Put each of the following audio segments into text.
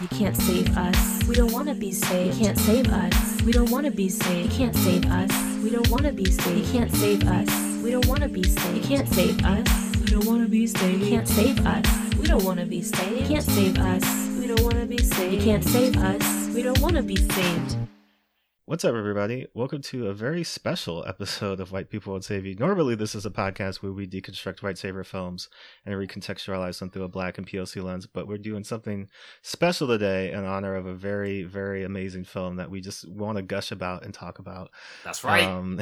You can't save us. We don't wanna be saved. You can't save us. We don't wanna be saved. You can't save us. We don't wanna be saved. You can't save us. We don't wanna be saved. You can't save us. We don't wanna be saved. You can't save us. We don't wanna be saved. You can't save us. We don't wanna be saved. You can't save us. We don't wanna be saved. What's up, everybody? Welcome to a very special episode of White People Won't Save You. Normally, this is a podcast where we deconstruct white savior films and recontextualize them through a black and POC lens, but we're doing something special today in honor of a very, very amazing film that we just want to gush about and talk about. That's right. Um,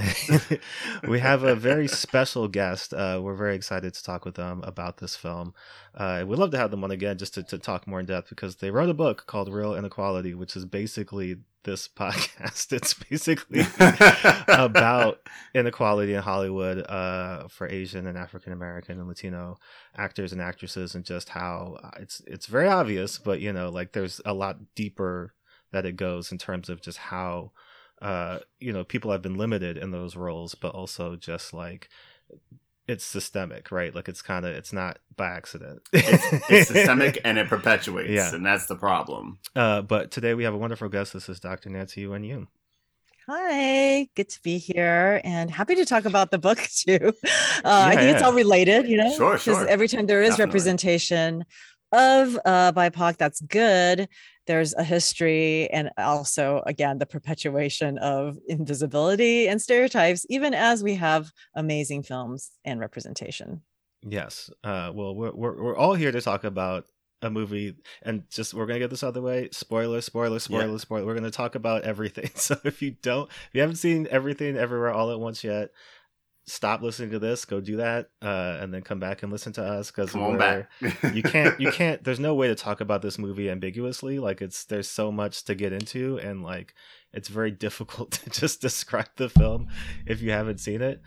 we have a very special guest. Uh, we're very excited to talk with them about this film. Uh, we'd love to have them on again just to, to talk more in depth because they wrote a book called Reel Inequality, which is basically this podcast. It's basically about inequality in Hollywood uh, for Asian and African American and Latino actors and actresses, and just how uh, it's it's very obvious, but you know, like there's a lot deeper that it goes in terms of just how uh, you know people have been limited in those roles, but also just like it's systemic, right? Like it's kind of it's not by accident. it's, it's, systemic and it perpetuates, Yeah. and that's the problem. Uh, but today we have a wonderful guest. This is Dr. Nancy Yuen Yoon. Hi, good to be here and happy to talk about the book too. Uh, I think it's all related, you know, Sure, sure. Because every time there is Definitely. representation of uh, BIPOC, that's good. There's a history and also, again, the perpetuation of invisibility and stereotypes, even as we have amazing films and representation. Yes. Uh, well, we're, we're we're all here to talk about a movie, and just we're gonna get this out of the way. Spoiler, spoiler, spoiler, Yeah. spoiler. We're gonna talk about everything. So if you don't, if you haven't seen everything everywhere all at once yet, stop listening to this. Go do that, uh, and then come back and listen to us because Come on back. you can't you can't there's no way to talk about this movie ambiguously like it's there's so much to get into and like it's very difficult to just describe the film if you haven't seen it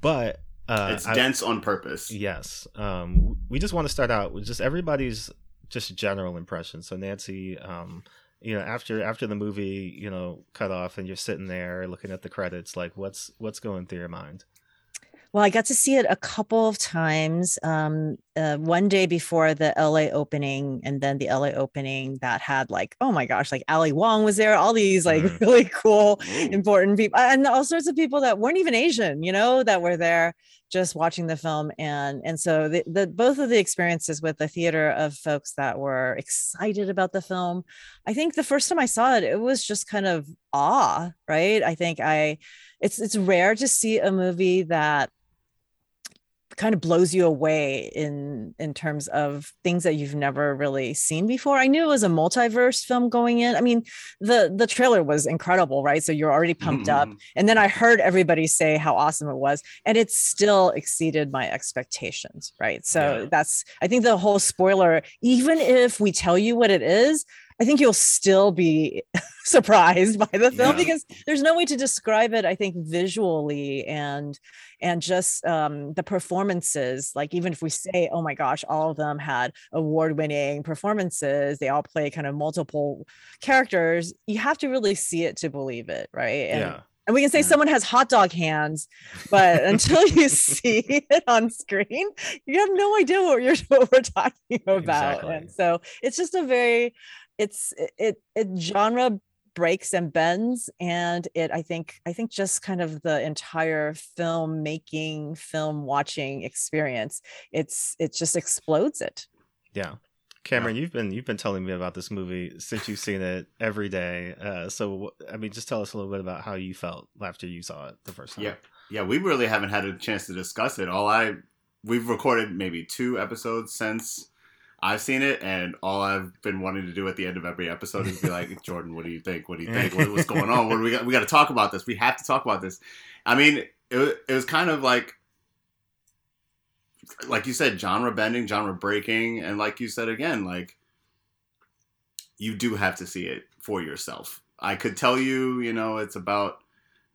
but uh it's I- dense on purpose. yes um we just want to start out with just everybody's just general impression so nancy um you know after after the movie you know cut off and you're sitting there looking at the credits like what's what's going through your mind Well, I got to see it a couple of times. Um, uh, one day before the LA opening, and then the LA opening that had like, oh my gosh, like Ali Wong was there. All these like Mhm. really cool, important people, and all sorts of people that weren't even Asian, you know, that were there just watching the film. And and so the, the both of the experiences with the theater of folks that were excited about the film. I think the first time I saw it, it was just kind of awe, right? I think I it's it's rare to see a movie that kind of blows you away in in terms of things that you've never really seen before. I knew it was a multiverse film going in. I mean, the the trailer was incredible, right? So you're already pumped up. Mhm. And then I heard everybody say how awesome it was, and it still exceeded my expectations, right? So Yeah. that's I think the whole spoiler, even if we tell you what it is, I think you'll still be surprised by the film Yeah. because there's no way to describe it, I think, visually and and just um, the performances. Like even if we say, oh my gosh, all of them had award-winning performances, they all play kind of multiple characters. You have to really see it to believe it, right? And, yeah and we can say someone has hot dog hands, but until you see it on screen, you have no idea what you're what we're talking about. Exactly. And so it's just a very it's it it, it genre breaks and bends and it i think i think just kind of the entire film making film watching experience it's it just explodes it Yeah. Cameron, you've been you've been telling me about this movie since you've seen it every day. Uh, so I mean, just tell us a little bit about how you felt after you saw it the first time. Yeah, yeah. We really haven't had a chance to discuss it. All I we've recorded maybe two episodes since I've seen it, and all I've been wanting to do at the end of every episode is be like, Jordan, what do you think? What do you think? What, what's going on? What do we got? We got to talk about this. We have to talk about this. I mean, it, it was kind of like, like you said, genre bending, genre breaking, and like you said again, like you do have to see it for yourself. I could tell you, you know, it's about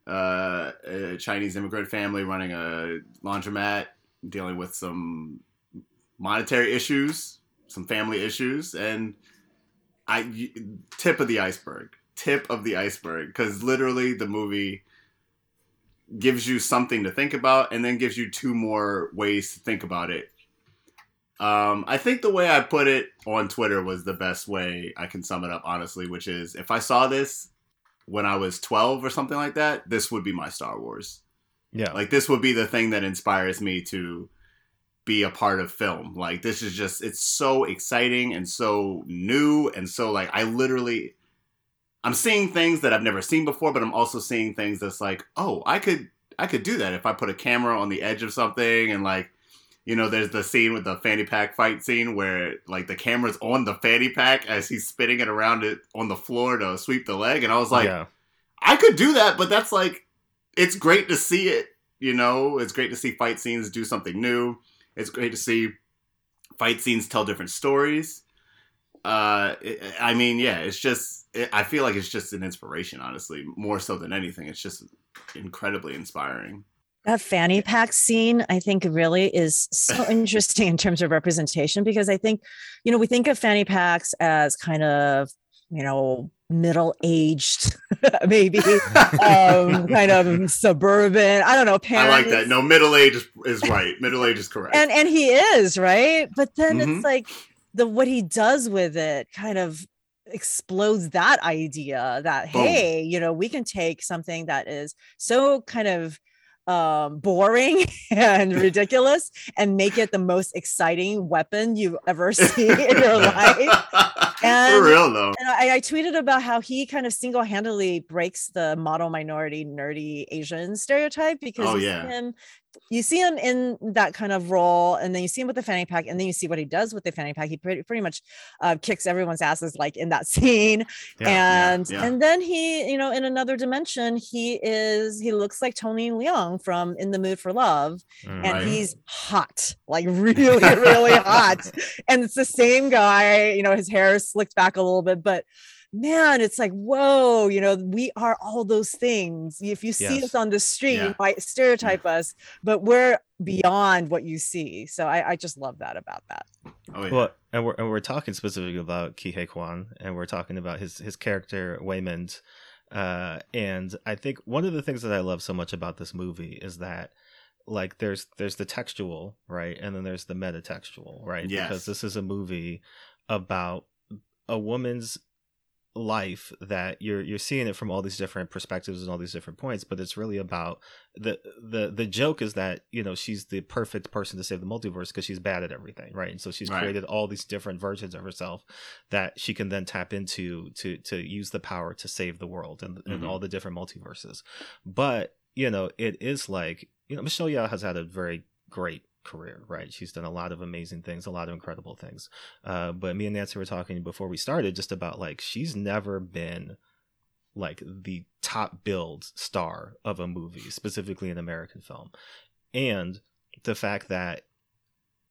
uh, a Chinese immigrant family running a laundromat, dealing with some monetary issues, some family issues, and I tip of the iceberg, tip of the iceberg, because literally the movie gives you something to think about, and then gives you two more ways to think about it Um, I think the way I put it on Twitter was the best way I can sum it up, honestly, which is if I saw this when I was 12 or something like that, this would be my Star Wars. Yeah. Like, this would be the thing that inspires me to be a part of film. Like, this is just, it's so exciting and so new. And so, like, I literally, I'm seeing things that I've never seen before, but I'm also seeing things that's like, oh, I could, I could do that if I put a camera on the edge of something and like, you know, there's the scene with the fanny pack fight scene where like the camera's on the fanny pack as he's spinning it around it on the floor to sweep the leg, and I was like, yeah. I could do that, but that's like, it's great to see it. You know, it's great to see fight scenes do something new. It's great to see fight scenes tell different stories. Uh, it, I mean, yeah, it's just, it, I feel like it's just an inspiration, honestly, more so than anything. It's just incredibly inspiring. That fanny pack scene, I think, really is so interesting in terms of representation because I think, you know, we think of fanny packs as kind of, you know, middle aged, maybe um, kind of suburban. I don't know. I like that. No, middle age is, is right. Middle age is correct. and and he is right, but then Mhm. it's like the what he does with it kind of explodes that idea that Boom. hey you know we can take something that is so kind of um boring and ridiculous and make it the most exciting weapon you've ever seen in your life And- For real though. and I, I tweeted about how he kind of single-handedly breaks the model minority nerdy Asian stereotype because Oh, you yeah. see him you see him in that kind of role and then you see him with the fanny pack and then you see what he does with the fanny pack he pretty, pretty much uh, kicks everyone's asses like in that scene Yeah, and yeah. and then he you know in another dimension he is he looks like tony leung from in the mood for love Mm. and he's hot like really really hot and it's the same guy you know his hair is slicked back a little bit but man it's like whoa you know we are all those things if you see Yes. us on the street Yeah. you might stereotype us but we're beyond what you see so I, I just love that about that Oh yeah. Well, and we're and we're talking specifically about Ke Huy Quan, and we're talking about his his character Waymond. Uh, and I think one of the things that I love so much about this movie is that like there's there's the textual right, and then there's the metatextual right, Yes. because this is a movie about a woman's life that you're you're seeing it from all these different perspectives and all these different points but it's really about the the the joke is that you know she's the perfect person to save the multiverse because she's bad at everything right and so she's Right. created all these different versions of herself that she can then tap into to to use the power to save the world and, and Mhm. all the different multiverses but you know it is like you know michelle Yeoh has had a very great career right she's done a lot of amazing things a lot of incredible things uh, but me and Nancy were talking before we started just about like she's never been like the top billed star of a movie, specifically an American film. And the fact that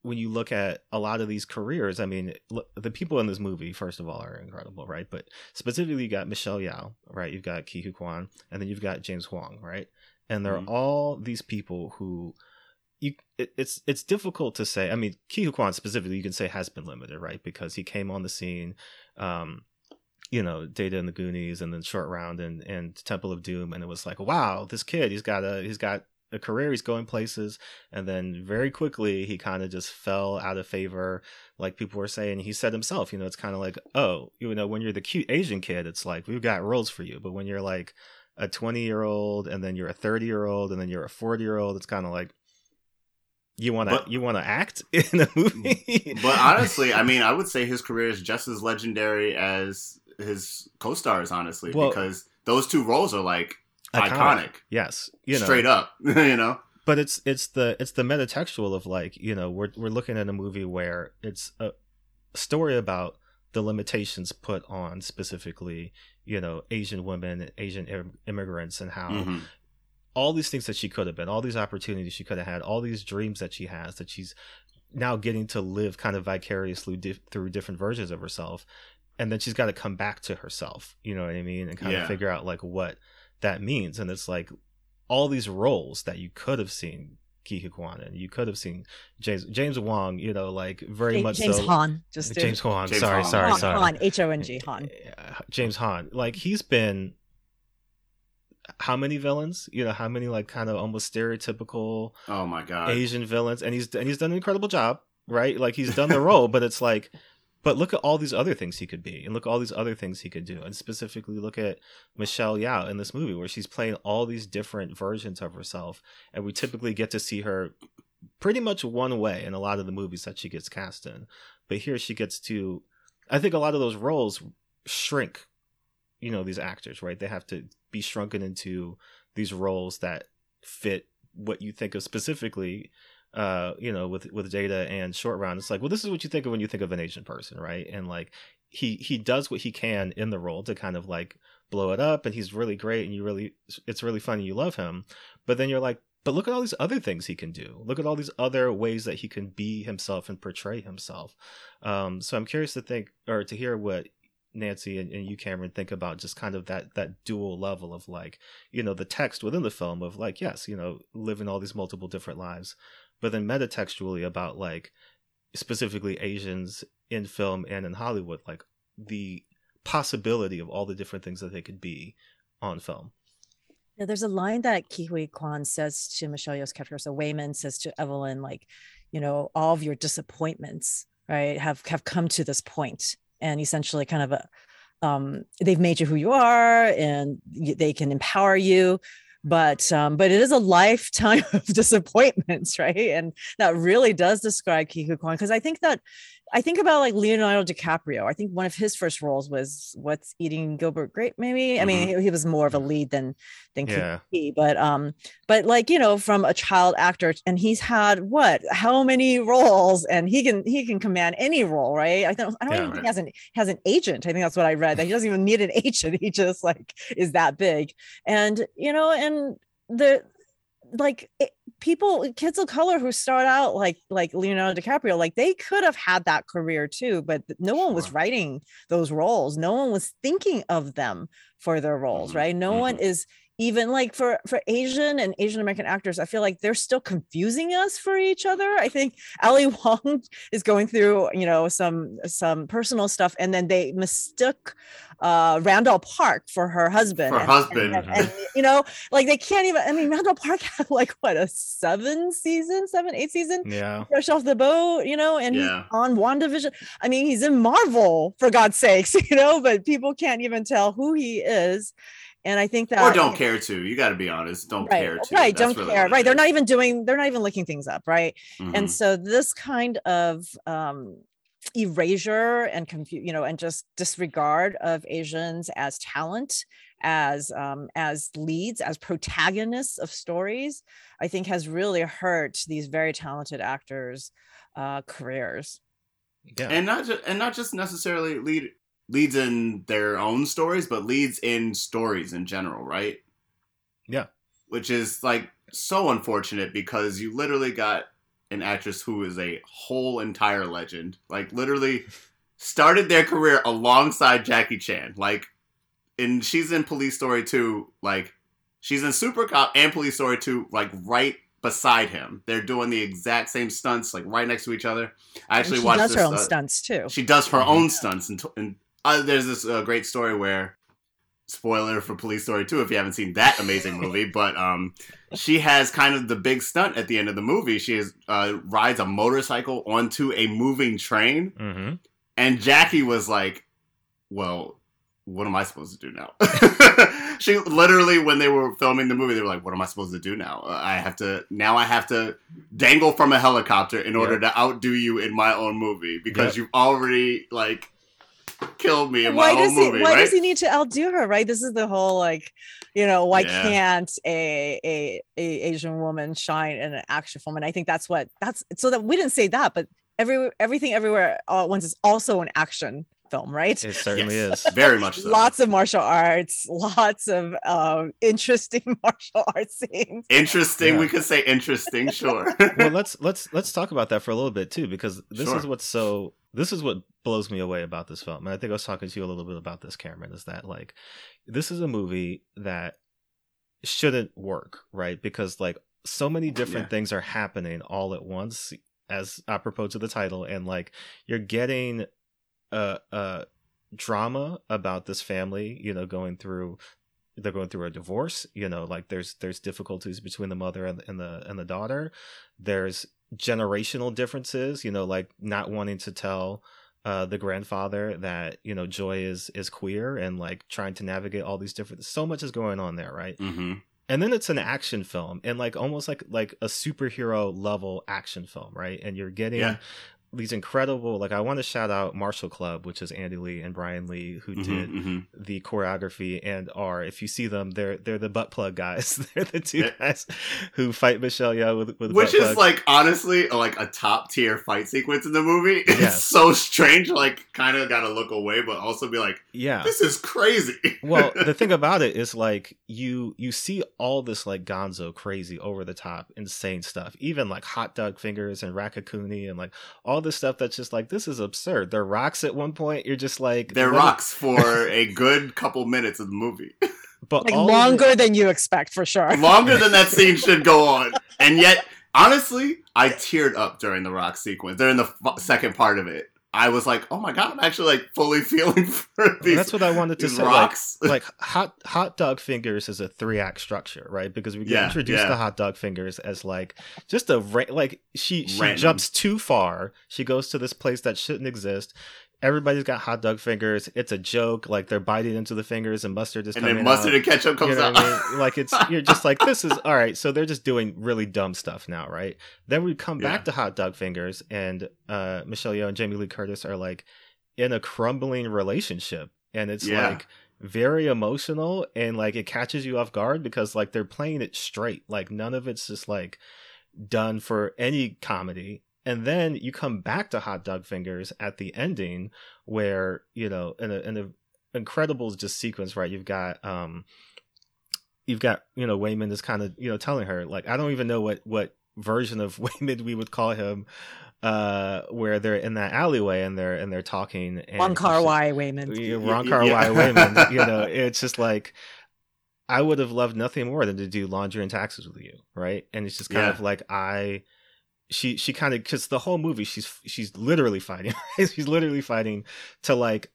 when you look at a lot of these careers, I mean, the people in this movie, first of all, are incredible, right? But specifically, you got Michelle Yeoh, right? You've got Ke Huy Quan, and then you've got James Huang, right? And they're Mhm. all these people who you it, it's it's difficult to say. I mean, Ke Huy Quan specifically, you can say has been limited, right? Because he came on the scene, um, you know, Data and the Goonies, and then Short Round and and Temple of Doom, and it was like, wow, this kid, he's got a he's got a career, he's going places, and then very quickly he kind of just fell out of favor. Like people were saying, he said himself, you know, it's kind of like, oh, you know, when you're the cute Asian kid, it's like we've got roles for you, but when you're like a 20 year old and then you're a 30 year old and then you're a 40 year old, it's kind of like you want to you want to act in a movie. But honestly, I mean, I would say his career is just as legendary as his co-stars. Honestly, Well- because those two roles are like iconic, Yes, you know, straight up. you know, but it's it's the it's the metatextual of like you know we're we're looking at a movie where it's a story about the limitations put on specifically you know Asian women, Asian im- immigrants, and how Mhm. All these things that she could have been, all these opportunities she could have had, all these dreams that she has that she's now getting to live kind of vicariously di- through different versions of herself. And then she's got to come back to herself, you know what I mean? And kind Yeah. of figure out like what that means. And it's like all these roles that you could have seen Ke Huy Quan and you could have seen James James Wong, you know, like very Ja- much James so. Han just James Han. James sorry, Han. sorry, Han, sorry. Han, H-O-N-G Han Uh, James Han. Like he's been how many villains? You know, how many like kind of almost stereotypical Oh my god, Asian villains, and he's and he's done an incredible job. right? Like he's done the role, but it's like, but look at all these other things he could be, and look at all these other things he could do, and specifically look at Michelle Yeoh in this movie where she's playing all these different versions of herself, and we typically get to see her pretty much one way in a lot of the movies that she gets cast in, but here she gets to, I think a lot of those roles shrink, you know, these actors, right? They have to be shrunken into these roles that fit what you think of specifically uh you know with with data and short round. It's like well this is what you think of when you think of an asian person right? And like he he does what he can in the role to kind of like blow it up and he's really great and you really it's really funny you love him. But then you're like but look at all these other things he can do. Look at all these other ways that he can be himself and portray himself. Um so i'm curious to think or to hear what Nancy and, and, you, Cameron, think about just kind of that that dual level of like, you know, the text within the film of like, yes, you know, living all these multiple different lives, but then metatextually about like specifically Asians in film and in Hollywood, like the possibility of all the different things that they could be on film. Yeah, there's a line that Ke Huy Quan says to Michelle Yeoh's character. So Waymond says to Evelyn, like, you know, all of your disappointments, right, have have come to this point and essentially kind of a um, they've made you who you are and they can empower you. But um, but it is a lifetime of disappointments right? And that really does describe Huy Quan because i think that I think about like Leonardo DiCaprio. I think one of his first roles was What's Eating Gilbert Grape, maybe. Mm-hmm. I mean, he, he, was more of a lead than than yeah. Key, but um, but like you know, from a child actor, and he's had what? How many roles? And he can he can command any role, right? I don't I don't yeah, even right. think he has an has an agent. I think that's what I read that he doesn't even need an agent. He just like is that big, and you know, and the like it, people kids of color who start out like like leonardo dicaprio like they could have had that career too but no one was writing those roles no one was thinking of them for their roles mm-hmm. right no mm-hmm. one is even like for for asian and asian american actors i feel like they're still confusing us for each other. I think ali wong is going through you know some some personal stuff and then they mistook uh randall park for her husband. Her and, husband. and, and, and, you know like they can't even i mean randall park had like what a seven season seven eight season? Yeah. Fresh off the boat you know and yeah. on wandavision. I mean he's in marvel for god's sakes you know but people can't even tell who he is and I think that or don't care to. You got to be honest. Don't right, care to. Right. That's don't really care. Right. They're not even doing. They're not even looking things up. Right. Mm-hmm. And so this kind of um, erasure and confuse, you know, and just disregard of Asians as talent, as um, as leads, as protagonists of stories, I think has really hurt these very talented actors' uh, careers. Yeah. And not just and not just necessarily lead leads in their own stories, but leads in stories in general, right? Yeah. Which is like so unfortunate because you literally got an actress who is a whole entire legend. Like literally started their career alongside Jackie Chan. Like and she's in Police Story 2, like she's in Super Cop and Police Story 2, like right beside him. They're doing the exact same stunts, like right next to each other. I actually watched. She does this, her own uh, stunts too. She does her own stunts, and, and uh, there's this uh, great story where spoiler for police story 2 if you haven't seen that amazing movie but um she has kind of the big stunt at the end of the movie. She is, uh, rides a motorcycle onto a moving train. Mm-hmm. and jackie was like well what am i supposed to do now? She literally when they were filming the movie they were like what am i supposed to do now? Uh, i have to now i have to dangle from a helicopter in order to outdo you in my own movie because yep. you've already like killed me in why my does he, movie. Why right? does he need to outdo her? Right. This is the whole like, you know, why yeah. can't a, a a Asian woman shine in an action film? And I think that's what that's so that we didn't say that, but every everything everywhere all at once is also an action film, right? It certainly yes, is. Very much so. lots of martial arts, lots of um, interesting martial arts scenes. Interesting. Yeah. We could say interesting, sure. well, let's let's let's talk about that for a little bit too, because this sure. is what's so this is what blows me away about this film. And I think I was talking to you a little bit about this, Cameron, is that like this is a movie that shouldn't work, right? Because like so many different yeah. things are happening all at once as apropos to the title and like you're getting a, a drama about this family you know going through they're going through a divorce you know like there's there's difficulties between the mother and, and the and the daughter there's generational differences. You know, like not wanting to tell uh the grandfather that you know joy is is queer and like trying to navigate all these different so much is going on there right hmm and then it's an action film and like almost like like a superhero level action film right and you're getting Yeah. These incredible like i want to shout out Martial Club which is andy lee and brian lee who hmm did hmm the choreography and are if you see them they're they're the butt plug guys they're the two Yeah. guys who fight michelle yeoh with, with Which is like honestly like a top tier fight sequence in the movie. It's Yes. so strange. Like, kind of got to look away, but also be like, yeah "This is crazy." well the thing about it is like you you see all this like gonzo crazy over the top insane stuff even like hot dog fingers and Raccacoonie and like all this stuff that's just like this is absurd they're rocks at one point you're just like They're what- rocks for a good couple minutes of the movie. but like all of longer than you expect for sure. Longer than that scene should go on. And yet, honestly, I teared up during the rock sequence, during the f- second part of it. I was like, oh my god, I'm actually like fully feeling for these, that's what i wanted to say like, rocks. like hot hot dog fingers is a three act structure right because we Yeah, introduced yeah. to hot dog fingers as like just a like she she Random. jumps too far she goes to this place that shouldn't exist everybody's got hot dog fingers it's a joke like they're biting into the fingers and mustard is and coming then mustard out. and ketchup comes you know out. I mean? Like it's you're just like this is all right. So they're just doing really dumb stuff now, right? Then we come back to hot dog fingers, and uh, Michelle Yeoh and Jamie Lee Curtis are like in a crumbling relationship, and it's Yeah. like very emotional and like it catches you off guard because like they're playing it straight, like none of it's just like done for any comedy. And then you come back to Hot Dog Fingers at the ending, where you know, in a in a incredible just sequence, right? You've got um, you've got you know Waymond is kind of you know telling her like I don't even know what what version of Waymond we would call him, uh, where they're in that alleyway and they're and they're talking. And One car she's- Y Waymond. yeah, Y- Ron y- Car yeah. Y Waymond. You know, it's just like I would have loved nothing more than to do laundry and taxes with you, right? And it's just kind Yeah. of like I. She she kind of because the whole movie she's she's literally fighting. She's literally fighting to like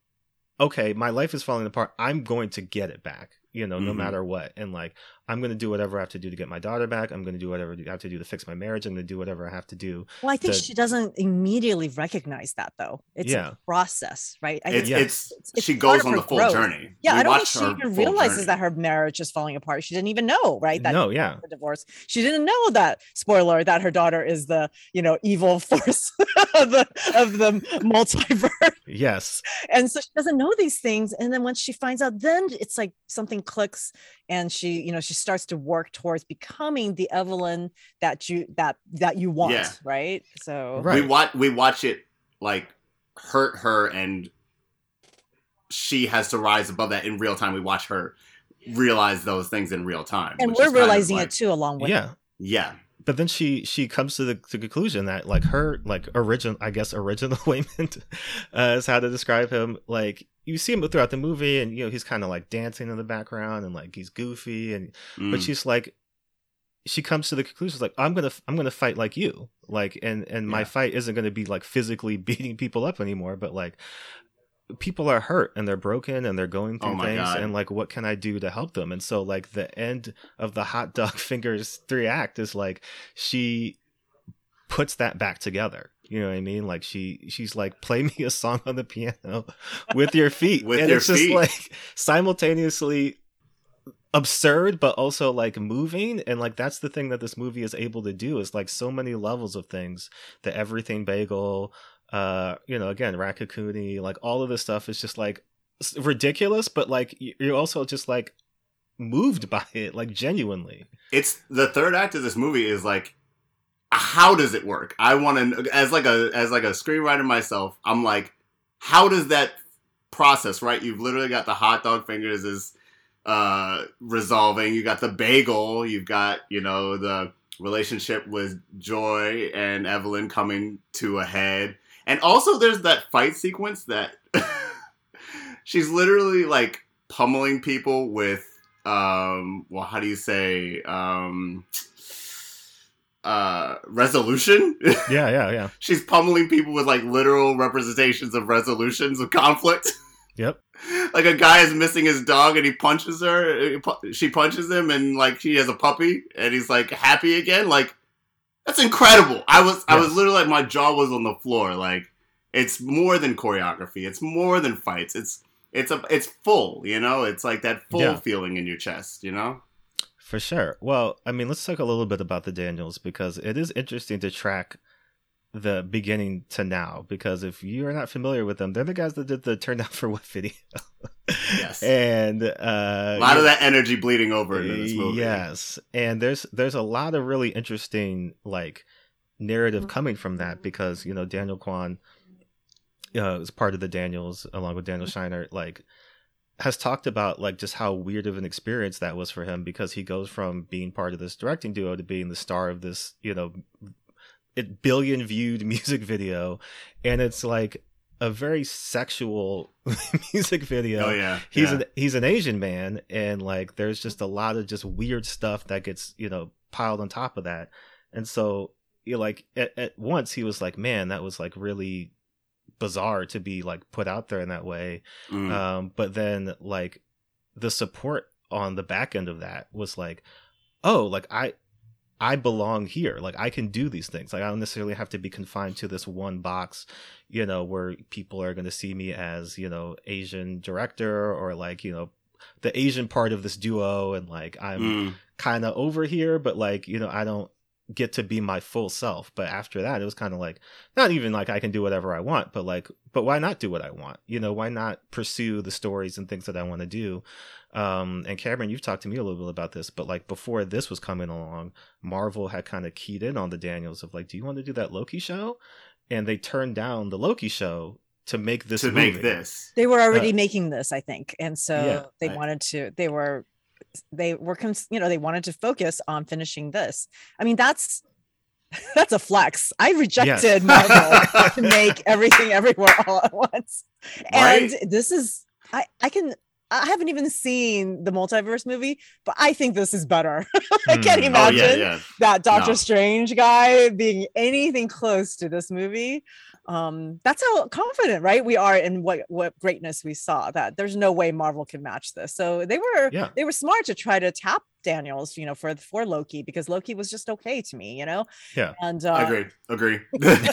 okay my life is falling apart. I'm going to get it back you know no Mhm. matter what. And like I'm going to do whatever I have to do to get my daughter back I'm going to do whatever I have to do to fix my marriage I'm going to do whatever I have to do Well, I think the- she doesn't immediately recognize that though. It's Yeah. a process, right? I It's, think Yeah. it's, it's she goes on the full growth. journey. Yeah, We I don't think she even realizes journey. that her marriage is falling apart. She didn't even know, right? That no yeah the divorce. She didn't know that spoiler that her daughter is the you know evil force of the of the multiverse, yes and so she doesn't know these things. And then once she finds out, then it's like something clicks, and she you know she starts to work towards becoming the Evelyn that you that that you want, Yeah. right? So Right. We watch we watch it like hurt her and she has to rise above that in real time. We watch her realize those things in real time. and we're is kind of realizing like- it too along with yeah Yeah. but then she she comes to the, the conclusion that like her like original I guess original Waymond uh, is how to describe him. Like you see him throughout the movie, and you know he's kind of like dancing in the background, and like he's goofy, and but Mm. she's like she comes to the conclusion like I'm gonna I'm gonna fight like you like and and my fight isn't gonna be like physically beating people up anymore, but like people are hurt and they're broken and they're going Oh through my things God. and like what can i do to help them and so like the end of the hot dog fingers three act is like she puts that back together you know what i mean? Like she she's like play me a song on the piano with your feet. With and your it's just feet. like simultaneously absurd but also like moving. And like that's the thing that this movie is able to do is like so many levels of things. The everything bagel uh you know again Raccacoonie like all of this stuff is just like ridiculous but like you're also just like moved by it like genuinely. It's the third act of this movie is like how does it work? I want to as like a as like a screenwriter myself i'm like how does that process right? You've literally got the hot dog fingers is uh resolving you got the bagel you've got you know the relationship with joy and evelyn coming to a head. And also there's that fight sequence that she's literally like pummeling people with um well how do you say um uh resolution yeah yeah yeah she's pummeling people with like literal representations of resolutions of conflict yep like a guy is missing his dog and he punches her she punches him and like he has a puppy and he's like happy again like That's incredible. I was I was literally like my jaw was on the floor. Like it's more than choreography. It's more than fights. It's it's a it's full. You know, it's like that full Yeah. feeling in your chest. You know. For sure. Well, I mean, let's talk a little bit about the Daniels because it is interesting to track the beginning to now. Because if you are not familiar with them, they're the guys that did the Turn Down for What video. Yes. and uh, A lot of that energy bleeding over into this movie. Yes, and there's there's a lot of really interesting like narrative coming from that because you know Daniel Kwan uh, is part of the Daniels along with Daniel Scheinert like has talked about like just how weird of an experience that was for him because he goes from being part of this directing duo to being the star of this you know it billion viewed music video and it's like a very sexual music video Oh yeah. he's yeah. an he's an Asian man, and like there's just a lot of just weird stuff that gets you know piled on top of that, and so you know, like at, at once he was like, man, that was like really bizarre to be like put out there in that way, Mm. um, but then like the support on the back end of that was like, oh, like I. I belong here. Like I can do these things. Like I don't necessarily have to be confined to this one box, you know, where people are going to see me as, you know, Asian director or like, you know, the Asian part of this duo and like I'm Mm. kind of over here, but like, you know, I don't get to be my full self. But after that, it was kind of like not even like I can do whatever I want, but like, but why not do what I want? You know, why not pursue the stories and things that I want to do? Um, and Cameron, you've talked to me a little bit about this, but like before this was coming along, Marvel had kind of keyed in on the Daniels of like, do you want to do that Loki show? And they turned down the Loki show to make this to movie. make this. They were already Uh, making this, I think, and so Yeah, they I- wanted to. They were, they were, cons- you know, they wanted to focus on finishing this. I mean, that's that's a flex. I rejected Marvel to make everything everywhere all at once, and Right? this is. I I can. I haven't even seen the multiverse movie, but I think this is better. I can't. Hmm. Oh imagine yeah, yeah. that Doctor No. Strange guy being anything close to this movie. Um, that's how confident, right? We are in what what greatness we saw. That there's no way Marvel can match this. So they were Yeah. they were smart to try to tap Daniels, you know, for for Loki because Loki was just okay to me, you know. Yeah. And uh, Agree. Agree.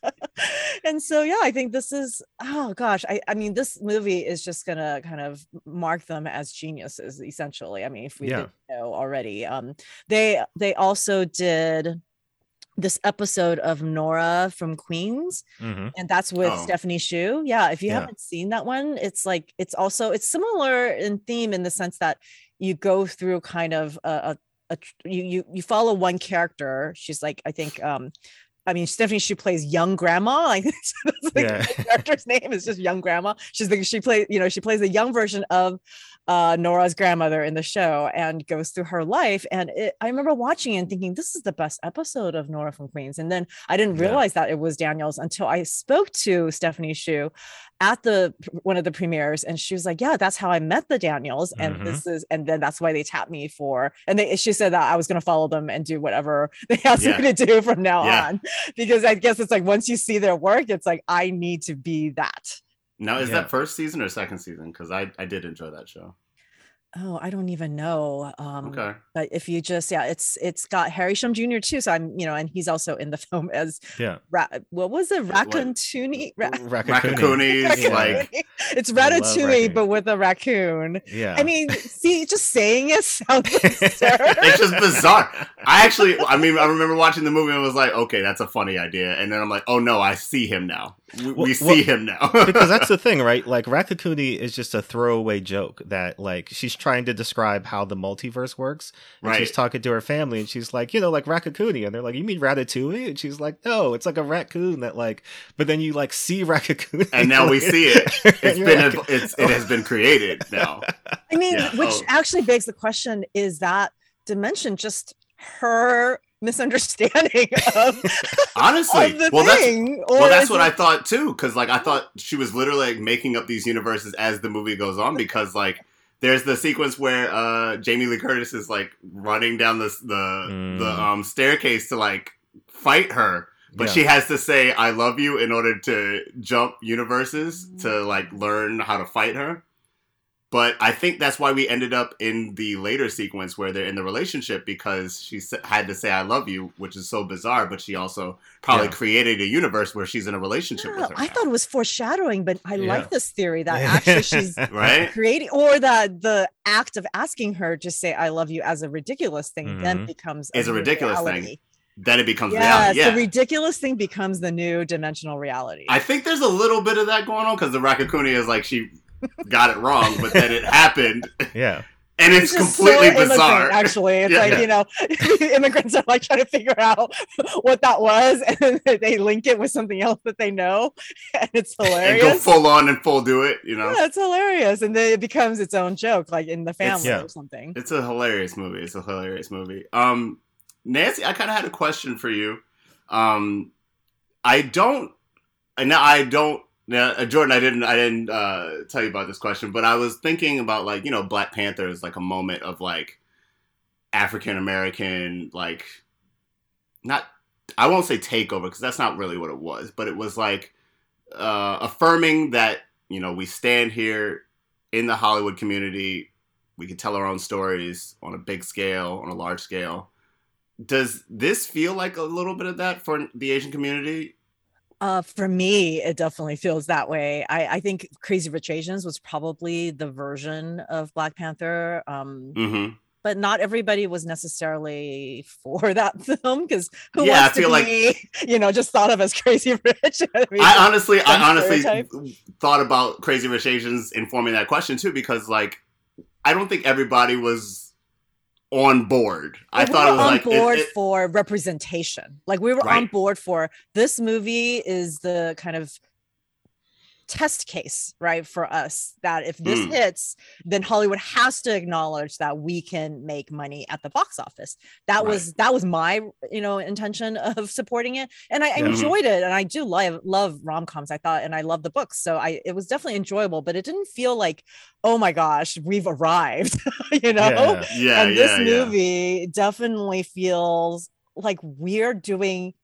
and so yeah i think this is oh gosh I, I mean this movie is just gonna kind of mark them as geniuses essentially i mean if we Yeah. didn't know already um they they also did this episode of nora from queens hmm and that's with Oh. Stephanie Hsu yeah if you Yeah. haven't seen that one it's like it's also it's similar in theme in the sense that you go through kind of a, a, a you, you you follow one character she's like i think um I mean, Stephanie, she plays young grandma. Like that's the Yeah. character's name is just young grandma. She's the she plays, you know, she plays a young version of uh, Nora's grandmother in the show and goes through her life. And it, I remember watching it and thinking, this is the best episode of Nora from Queens. And then I didn't Yeah. realize that it was Daniels until I spoke to Stephanie Hsu at the one of the premieres, and she was like, "Yeah, that's how I met the Daniels, and Mhm. this is, and then that's why they tapped me for." And they, she said that I was going to follow them and do whatever they asked Yeah. me to do from now Yeah. on, because I guess it's like once you see their work, it's like I need to be that. now is Yeah. that first season or second season? Because I I did enjoy that show. Oh, I don't even know. Um, Okay. But if you just, yeah, it's it's got Harry Shum Jr. too. So I'm, you know, and he's also in the film as Yeah. Ra- what was it? Raccoon Ra- Raccoonie. Raccoonies, Yeah. like it's I love Ratatouille, but with a raccoon. Yeah. I mean, see, just saying it sounds it's just bizarre. I actually, I mean, I remember watching the movie and was like, okay, that's a funny idea, and then I'm like, oh no, I see him now. We, we Well- see well, him now. because that's the thing, right? Like Raccoonie is just a throwaway joke that like she's trying to describe how the multiverse works. And right. she's talking to her family and she's like, you know, like Raccoonie. And they're like, You mean Ratatouille? And she's like, No, it's like a raccoon that like but then you like see Raccoonie. And now we see it. And It's you're been, like, it's, it has been created now. I mean, Yeah. which Oh. actually begs the question: Is that dimension just her misunderstanding of, Honestly, of the well, that's thing? or well, that's what it- I thought too. Because like I thought she was literally like making up these universes as the movie goes on. Because like there's the sequence where uh Jamie Lee Curtis is like running down this the Mm. the um staircase to like fight her. But Yeah. she has to say "I love you" in order to jump universes to like learn how to fight her. But I think that's why we ended up in the later sequence where they're in the relationship because she had to say "I love you," which is so bizarre. But she also probably Yeah. created a universe where she's in a relationship Yeah, with her. I now, thought it was foreshadowing, but I Yeah. like this theory that actually she's right. creating or that the act of asking her to say I love you as a ridiculous thing then Mhm. becomes Is a new ridiculous thing. Then it becomes Yes, reality. Yeah. the ridiculous thing becomes the new dimensional reality. I think there's a little bit of that going on because the Raccacoonie is like she got it wrong, but then it happened, yeah. and it's, just completely so immigrant, bizarre. Actually, it's Yeah. like you know, immigrants are like trying to figure out what that was, and they link it with something else that they know, and it's hilarious. and go full on and full do it. You know, Yeah, it's hilarious, and then it becomes its own joke, like in the family yeah. or something. it's a hilarious movie. It's a hilarious movie. Um, Nancy, I kind of had a question for you. Um, I don't, and now I don't. Now, uh, Jordan, I didn't, I didn't uh, tell you about this question, but I was thinking about like you know, Black Panther is like a moment of like African American, like not, I won't say takeover because that's not really what it was, but it was like uh, affirming that you know we stand here in the Hollywood community, we can tell our own stories on a big scale, on a large scale. Does this feel like a little bit of that for the Asian community? Uh, for me, it definitely feels that way. I, I think Crazy Rich Asians was probably the version of Black Panther. Um, Mm-hmm. but not everybody was necessarily for that film because who Yeah, I wants to feel like- be, you know, just thought of as Crazy Rich? I mean, I honestly, I honestly stereotype. thought about Crazy Rich Asians informing that question too, because like, I don't think everybody was on board. I we thought were it was on like, board it- for representation. Like we were on board for this movie is the kind of test case, right, for us that if this Mm. hits, then Hollywood has to acknowledge that we can make money at the box office. That was that was my you know intention of supporting it, and I Yeah. enjoyed it, and I do love love rom coms. I thought, and I love the books, so I it was definitely enjoyable, but it didn't feel like oh my gosh, we've arrived, you know Yeah. yeah, and this yeah. movie definitely feels like we're doing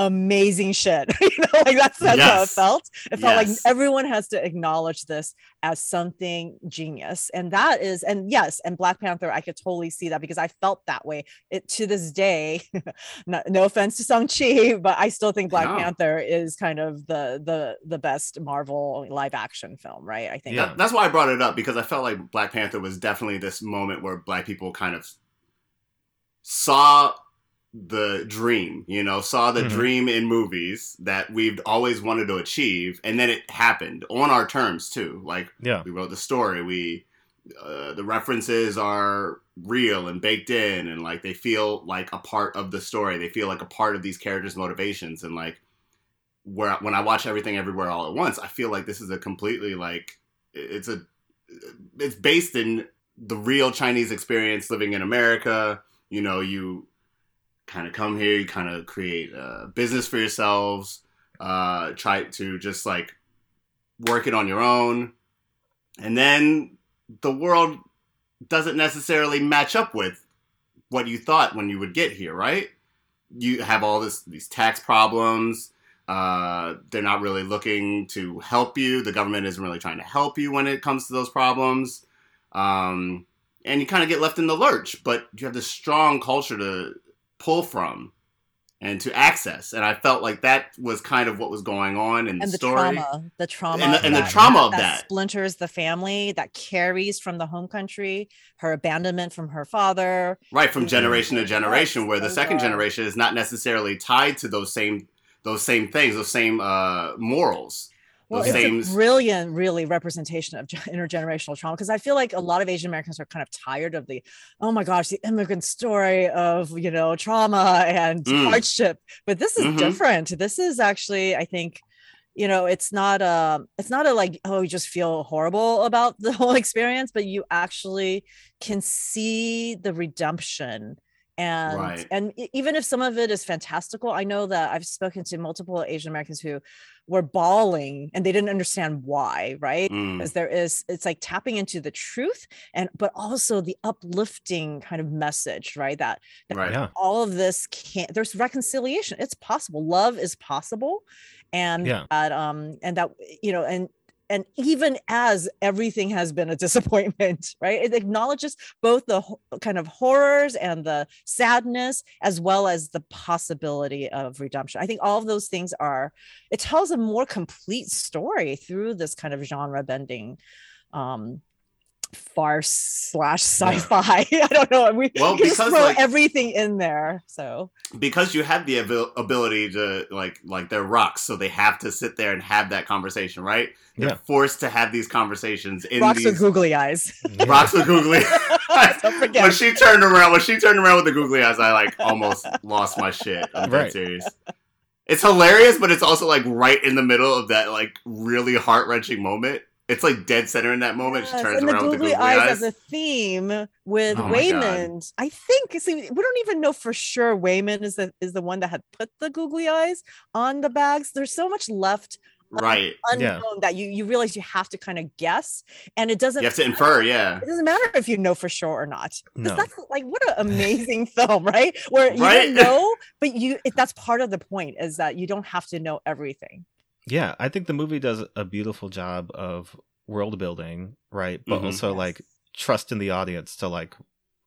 amazing shit. you know, like that's that's how it felt. It felt like everyone has to acknowledge this as something genius. And that is, and yes, and Black Panther, I could totally see that because I felt that way. It to this day, no, no offense to Shang-Chi, but I still think Black No. Panther is kind of the the the best Marvel live action film, right? I think Yeah. That- that's why I brought it up because I felt like Black Panther was definitely this moment where black people kind of saw the dream, you know, saw the Mhm. dream in movies that we've always wanted to achieve, and then it happened on our terms too. Like Yeah. we wrote the story, we uh, the references are real and baked in, and like they feel like a part of the story. They feel like a part of these characters' motivations, and like where when I watch everything everywhere all at once, I feel like this is a completely like it's a it's based in the real Chinese experience living in America. You know, you kind of come here, you kind of create a business for yourselves, uh, try to just like work it on your own, and then the world doesn't necessarily match up with what you thought when you would get here, right? You have all this these tax problems. Uh, they're not really looking to help you. The government isn't really trying to help you when it comes to those problems. Um, and you kind of get left in the lurch, but you have this strong culture to pull from and to access. And I felt like that was kind of what was going on in the, and the story. trauma, the trauma, And the- and the trauma of that. splinters the family, that carries from the home country, her abandonment from her father. Right, from Mhm. generation to generation, where the second generation is not necessarily tied to those same those same things, those same uh, morals. Well, it's a brilliant, really representation of intergenerational trauma because I feel like a lot of Asian Americans are kind of tired of the, oh my gosh, the immigrant story of you know trauma and Mm. hardship. But this is Mhm. different. This is actually, I think, you know, it's not a, it's not a like, oh, you just feel horrible about the whole experience, but you actually can see the redemption and Right. and even if some of it is fantastical i know that i've spoken to multiple asian americans who were bawling and they didn't understand why right Mm, because there is it's like tapping into the truth and but also the uplifting kind of message right that right. Yeah. all of this can't there's reconciliation it's possible love is possible and Yeah. that um and that you know and and even as everything has been a disappointment right? It acknowledges both the kind of horrors and the sadness as well as the possibility of redemption. I think all of those things are it tells a more complete story through this kind of genre bending um farce slash sci-fi i don't know we Well, can just because, throw like- everything in there so because you have the abil- ability to like like they're rocks, so they have to sit there and have that conversation, right? They're Yeah. forced to have these conversations in rocks these with googly eyes rocks with googly. don't forget when she turned around, when she turned around with the googly eyes, I like almost lost my shit. I'm dead Right. serious. It's hilarious, but it's also like right in the middle of that like really heart wrenching moment. It's like dead center in that moment. Yes, she turns and the around with the googly googly eyes, eyes. as a theme with Oh. Waymond. I think see, we don't even know for sure Waymond is the is the one that had put the googly eyes on the bags. There's so much left uh, right. Yeah. unknown that you you realize you have to kind of guess, and it doesn't. You have to infer, yeah. It doesn't matter if you know for sure or not No. That's like what an amazing film, right? Where you Right? don't know, but you it, that's part of the point is that you don't have to know everything. Yeah, I think the movie does a beautiful job of world building, right? But Mhm. also Yes. like trust in the audience to like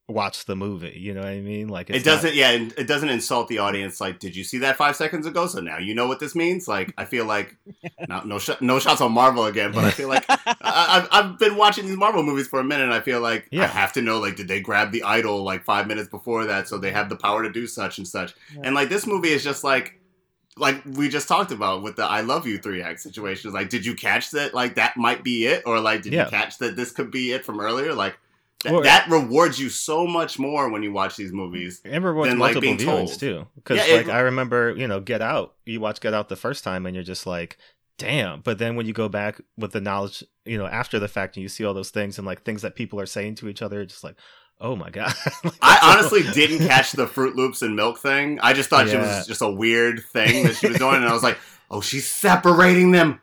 watch the movie. You know what I mean? Like it it's not- doesn't, yeah, it doesn't insult the audience. Like, did you see that five seconds ago? So now you know what this means. Like, I feel like not, no, sh- no shots on Marvel again, but I feel like I, I've, I've been watching these Marvel movies for a minute, and I feel like I have to know, like, did they grab the idol like five minutes before that, so they have the power to do such and such? Yeah. And like this movie is just like, like we just talked about with the "I love you" three act situation. Like, did you catch that? Like that might be it, or like, did Yeah. you catch that this could be it from earlier? Like. That, Or- that rewards you so much more when you watch these movies. And rewards than, like, multiple being viewings told. too. Because Yeah, it- like I remember, you know, Get Out. You watch Get Out the first time, and you're just like, "Damn!" But then when you go back with the knowledge, you know, after the fact, and you see all those things and like things that people are saying to each other, just like, "Oh my god!" Like, I honestly didn't catch the Fruit Loops and milk thing. I just thought she Yeah. was just a weird thing that she was doing, and I was like, "Oh, she's separating them."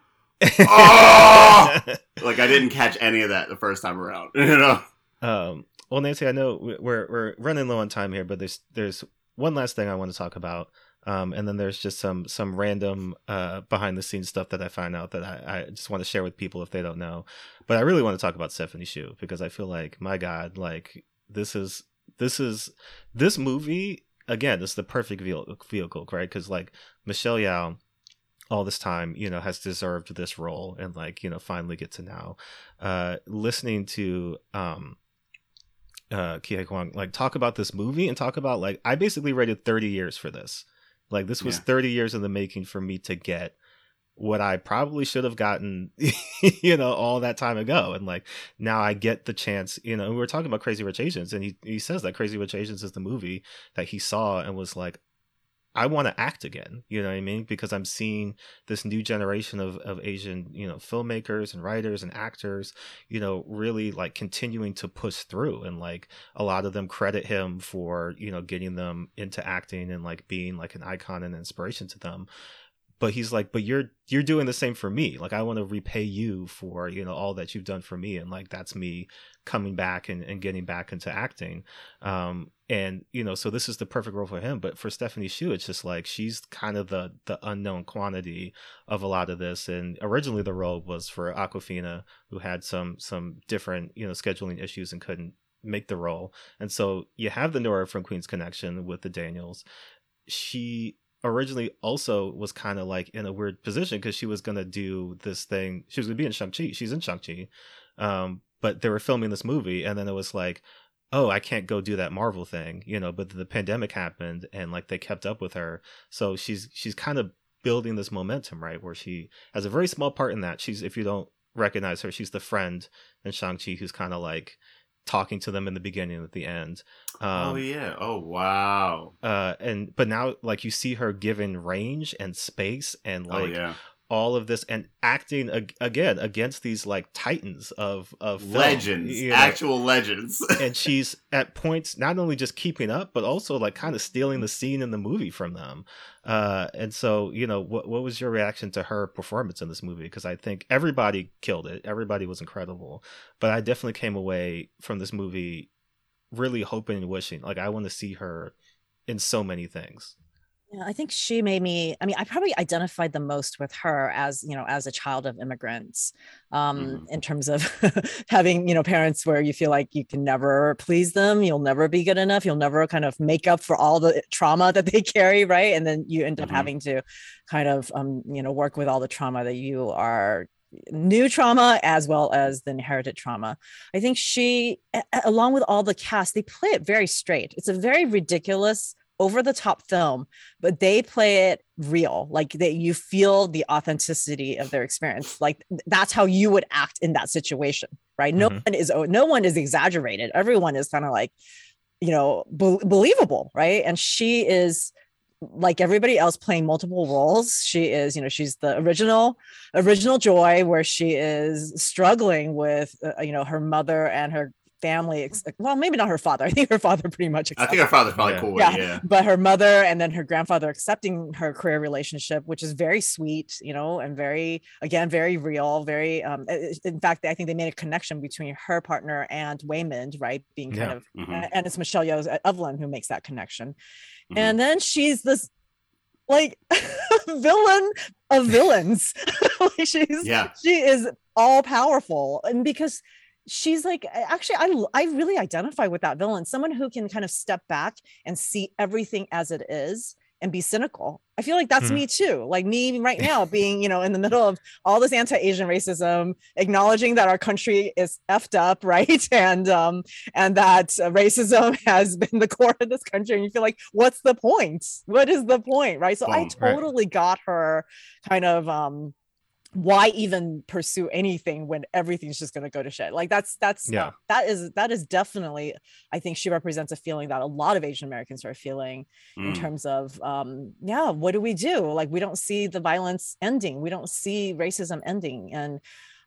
Oh! Like I didn't catch any of that the first time around. You know? Um, well, Nancy, I know we- we're we're running low on time here, but there's there's one last thing I want to talk about, um, and then there's just some some random uh, behind the scenes stuff that I find out that I, I just want to share with people if they don't know. But I really want to talk about Stephanie Hsu because I feel like my God, like this is this is this movie again. This is the perfect vehicle, vehicle right? Because like Michelle Yeoh. All this time, you know, has deserved this role, and like, you know, finally get to now, uh, listening to um, uh Kie Kwang like talk about this movie and talk about like I basically waited 30 years for this. Like this was Yeah. 30 years in the making for me to get what I probably should have gotten you know all that time ago and like now I get the chance, you know, we were talking about Crazy Rich Asians and he he says that Crazy Rich Asians is the movie that he saw and was like I want to act again, you know what I mean? Because I'm seeing this new generation of, of Asian, you know, filmmakers and writers and actors you know, really like continuing to push through. And like a lot of them credit him for, you know, getting them into acting and like being like an icon and inspiration to them. But he's like, but you're you're doing the same for me. Like I want to repay you for, you know, all that you've done for me. And like that's me coming back and, and getting back into acting. Um and you know, so this is the perfect role for him. But for Stephanie Hsu, it's just like she's kind of the the unknown quantity of a lot of this. And originally the role was for Awkwafina, who had some some different you know scheduling issues and couldn't make the role. And so you have the Nora from Queen's Connection with the Daniels. She originally also was kind of like in a weird position because she was gonna do this thing. She was gonna be in Shang Chi. She's in Shang Chi, um, but they were filming this movie, and then it was like, oh, I can't go do that Marvel thing, you know. But the pandemic happened, and like they kept up with her, so she's she's kind of building this momentum, right? Where she has a very small part in that. She's if you don't recognize her, she's the friend in Shang Chi who's kind of like talking to them in the beginning at the end. Um, oh yeah. Oh wow. uh and but now like you see her given range and space and oh like yeah. All of this and acting ag- again against these like titans of of film, Legends. you know? Actual legends. and she's at points not only just keeping up but also like kind of stealing the scene in the movie from them uh and so you know what what was your reaction to her performance in this movie because i think everybody killed it everybody was incredible but i definitely came away from this movie really hoping and wishing like i want to see her in so many things Yeah, I think she made me. I mean, I probably identified the most with her as you know, as a child of immigrants, um, Mhm. in terms of having you know parents where you feel like you can never please them, you'll never be good enough, you'll never kind of make up for all the trauma that they carry, right? And then you end up Mhm. having to kind of um, you know work with all the trauma that you are new trauma as well as the inherited trauma. I think she, a- along with all the cast, they play it very straight. It's a very ridiculous, over the top film, but they play it real. Like that you feel the authenticity of their experience. Like that's how you would act in that situation, right? No Mhm. one is no one is exaggerated. Everyone is kind of like, you know, bel believable, right? And she is like everybody else playing multiple roles she is you know she's the original original joy where she is struggling with uh, you know her mother and her family ex- well maybe not her father i think her father pretty much I think her father's probably Yeah. cool Yeah. Yeah. but her mother and then her grandfather accepting her career relationship which is very sweet you know and very again very real very um in fact i think they made a connection between her partner and waymond right being kind Yeah. of Mhm. and it's michelle yeoh's evelyn who makes that connection Mhm. and then she's this like villain of villains like she's Yeah. she is all powerful and because she's like actually I, I really identify with that villain someone who can kind of step back and see everything as it is and be cynical i feel like that's Hmm. me too like me right now being you know in the middle of all this anti-asian racism acknowledging that our country is effed up right and um and that racism has been the core of this country and you feel like what's the point what is the point right so i Boom, right. totally got her kind of um why even pursue anything when everything's just going to go to shit? Like that's that's Yeah. that is that is definitely i think she represents a feeling that a lot of asian americans are feeling in Mm. terms of um yeah what do we do? Like we don't see the violence ending. We don't see racism ending. And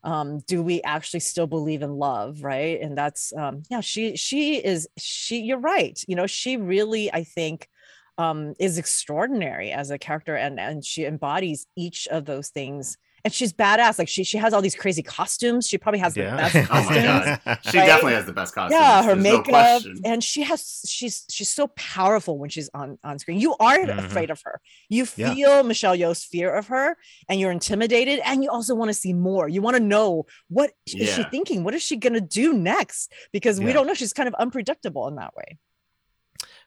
um do we actually still believe in love right? And that's um yeah she she is she you're right. You know she really i think um is extraordinary as a character. And and she embodies each of those things and she's badass like she she has all these crazy costumes she probably has the best Oh my costumes God. She right? definitely has the best costume. yeah her There's makeup question. and she has she's she's so powerful when she's on on screen you aren't Mhm. afraid of her you Yeah. feel michelle yeoh's fear of her and you're intimidated and you also want to see more you want to know what is she thinking what is she going to do next because we don't know she's kind of unpredictable in that way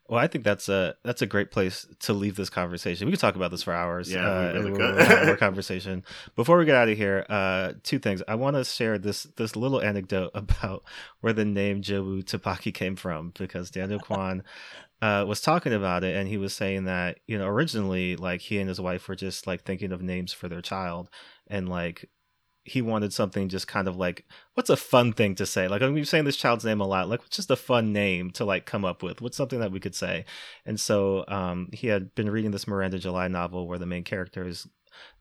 Well, I think that's a that's a great place to leave this conversation. We could talk about this for hours. Yeah, we uh, really could. more conversation. Before we get out of here, uh, two things. I want to share this this little anecdote about where the name Jobu Tupaki came from because Daniel Kwan uh, was talking about it, and he was saying that you know originally like he and his wife were just like thinking of names for their child, and like he wanted something just kind of like what's a fun thing to say? Like i'm saying this child's name a lot like what's just a fun name to like come up with? What's something that we could say? And so um he had been reading this miranda july novel where the main character is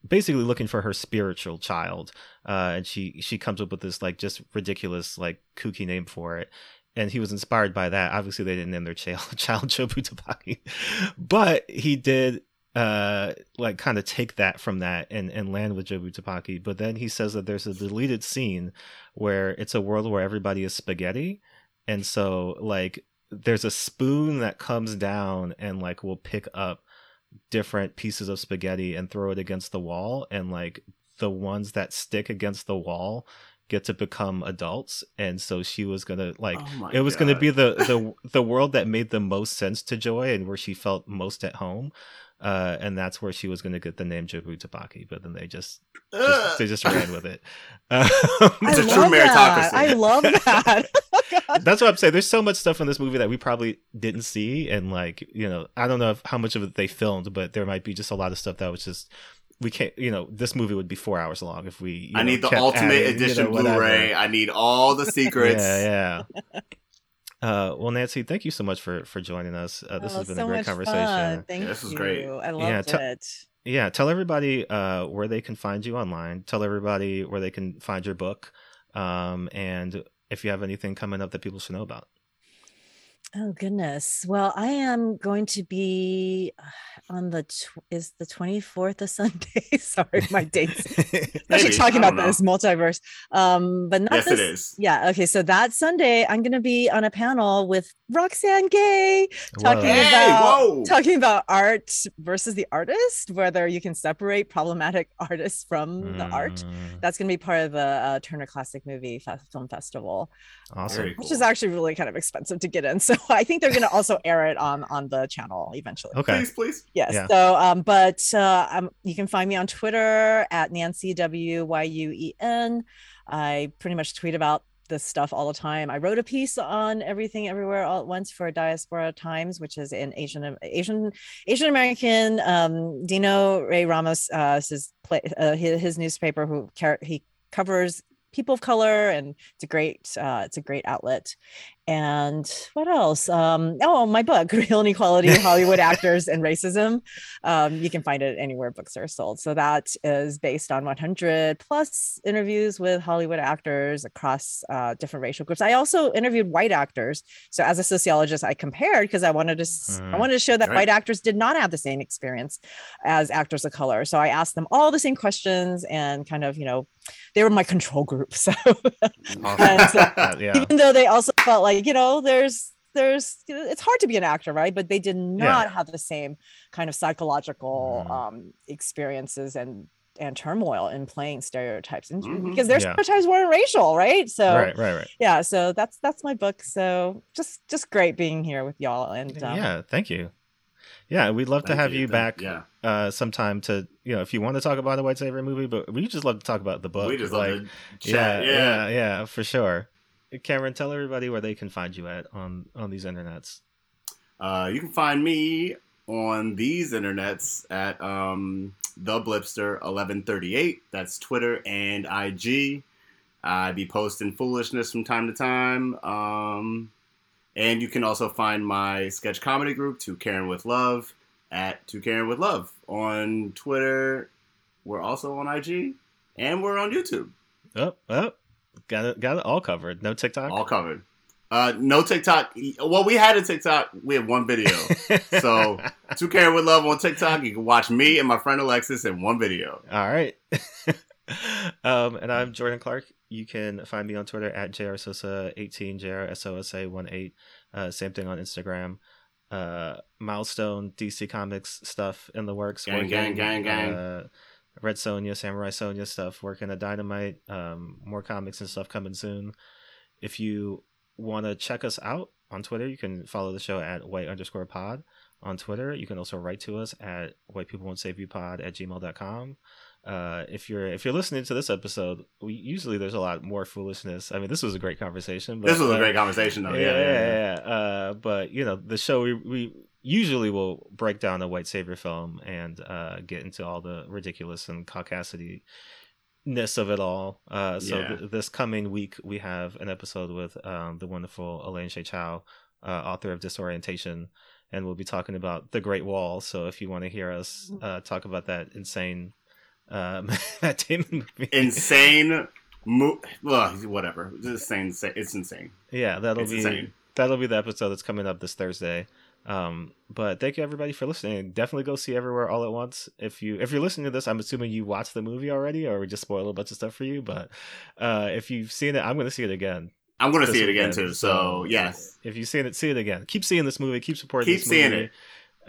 basically looking for her spiritual child uh and she she comes up with this like just ridiculous like kooky name for it. And he was inspired by that. Obviously they didn't name their child child jobu tupaki but he did uh like kind of take that from that and and land with Jobu Tupaki but then he says that there's a deleted scene where it's a world where everybody is spaghetti. And so like there's a spoon that comes down and like will pick up different pieces of spaghetti and throw it against the wall. And like the ones that stick against the wall get to become adults. And so she was gonna like Oh it was going to be the the the world that made the most sense to Joy and where she felt most at home. Uh, and that's where she was going to get the name Jobu Tupaki, but then they just, just they just ran with it. Um, It's I a true love that. I love that. Oh, God. that's what I'm saying. There's so much stuff in this movie that we probably didn't see, and like you know, I don't know if, how much of it they filmed, but there might be just a lot of stuff that was just we can't. You know, this movie would be four hours long if we. you I know, need the ultimate adding, you edition know. Blu-ray. I need all the secrets. Yeah, yeah. Uh, well, Nancy, thank you so much for for joining us. Uh, this Oh, has been so a great conversation. fun. Thank Yeah, this was you. great. I loved Yeah, te- it. Yeah, tell everybody uh, where they can find you online. Tell everybody where they can find your book, um, and if you have anything coming up that people should know about. Oh goodness. Well, I am going to be uh, on the tw- is the 24th of Sunday. Sorry, my dates. Actually Maybe, talking about don't this multiverse. Um, but not Yes, this, it is. Yeah, okay. So that Sunday I'm gonna be on a panel with Roxane Gay talking Whoa. Hey, about whoa. talking about art versus the artist, whether you can separate problematic artists from the art. Mm, That's going to be part of the uh, Turner Classic Movie Fe- Film Festival, Awesome. Which cool. is actually really kind of expensive to get in. So I think they're going to also air it on on the channel eventually. Okay. Please, please. Yes. Yeah. So, um, but uh, um, you can find me on Twitter at Nancy W Y U E N. I pretty much tweet about this stuff all the time. I wrote a piece on everything everywhere all at once for Diaspora Times, which is an Asian Asian Asian American um, Dino Ray Ramos uh, his, play, uh, his his newspaper who car- he covers people of color and it's a great uh, it's a great outlet and what else um oh my book reel inequality hollywood actors and racism um you can find it anywhere books are sold so that is based on 100 plus interviews with hollywood actors across uh, different racial groups i also interviewed white actors so as a sociologist i compared because i wanted to s- i Mm. wanted to show that Right. white actors did not have the same experience as actors of color so i asked them all the same questions and kind of you know they were my control group so Awesome. And, Uh, yeah. even though they also felt like you know there's there's it's hard to be an actor right but they did not have the same kind of psychological Mm. um experiences and and turmoil in playing stereotypes and Mhm. because their Yeah. stereotypes weren't racial right so right, right, right. yeah so that's that's my book so just just great being here with y'all and um, yeah, thank you. Yeah, we'd love to have you, Thank- back Yeah. uh sometime to you know if you want to talk about the white savior movie, but we just love to talk about the book. we just like, love to yeah, chat. yeah, Yeah. yeah, for sure. Cameron, tell everybody where they can find you at on on these internets. Uh, you can find me on these internets at um, the Blipster eleven thirty eight. That's Twitter and IG. I be posting foolishness from time to time. Um, and you can also find my sketch comedy group, To Karen with Love, at To Karen with Love on Twitter. We're also on IG, and we're on YouTube. Oh, oh, got it, got it all covered. No TikTok. All covered. Uh, no TikTok. Well, we had a TikTok. We had one video. So, To care with Love on TikTok. You can watch me and my friend Alexis in one video. All right. um, and I'm Jordan Clark. You can find me on Twitter at jrsosa18, jrsosa18. Uh, same thing on Instagram. Uh, milestone DC Comics stuff in the works. Gang, gang, gang, gang. Uh, Red Sonja, Samurai Sonja stuff working at Dynamite. Um, more comics and stuff coming soon. If you want to check us out on Twitter, you can follow the show at white underscore pod on Twitter. You can also write to us at white people won't save you pod at gmail.com. Uh, if you're if you're listening to this episode, we usually there's a lot more foolishness. I mean, this was a great conversation. But, This was a uh, great conversation, though. yeah, Yeah, yeah, yeah. yeah, yeah. Uh, but you know, the show we, we usually will break down a white savior film and uh, get into all the ridiculous and caucasity ness of it all. Uh, so Yeah. th- this coming week we have an episode with um, the wonderful Elaine Hsieh Chou, uh, author of Disorientation, and we'll be talking about the Great Wall. So if you want to hear us uh, talk about that insane um, Matt Damon movie, Insane. Mo- well, whatever. It's insane. It's insane. yeah, that'll It's be insane. that'll be the episode that's coming up this Thursday. Um, but thank you everybody for listening. Definitely go see Everywhere All at Once. If you if you're listening to this, I'm assuming you watched the movie already, or we just spoiled a bunch of stuff for you. But uh, if you've seen it, I'm going to see it again. I'm going to see it again, too. So, yes. if you've seen it, see it again. Keep seeing this movie. Keep supporting. Keep this seeing movie. it.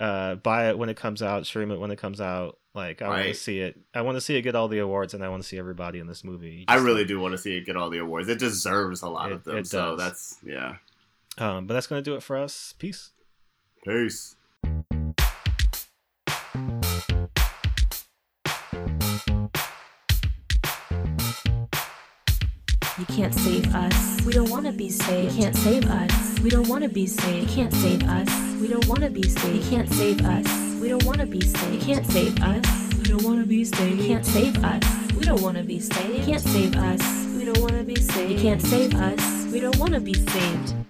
Uh, buy it when it comes out. Stream it when it comes out. Like I want to see it. I want to see it get all the awards, and I want to see everybody in this movie. I Just- really do want to see it get all the awards. It deserves a lot It- of them. so, that's, yeah. Um, but that's going to do it for us. Peace. Peace. You can't save us. We don't wanna be saved. You can't save us. We don't wanna be saved. You can't save us. We don't wanna be saved. You can't save us. We don't wanna be saved. You can't save us. We don't wanna be saved. You can't save us. We don't wanna be saved. You can't save us. We don't wanna be saved. You can't save us. We don't wanna be saved.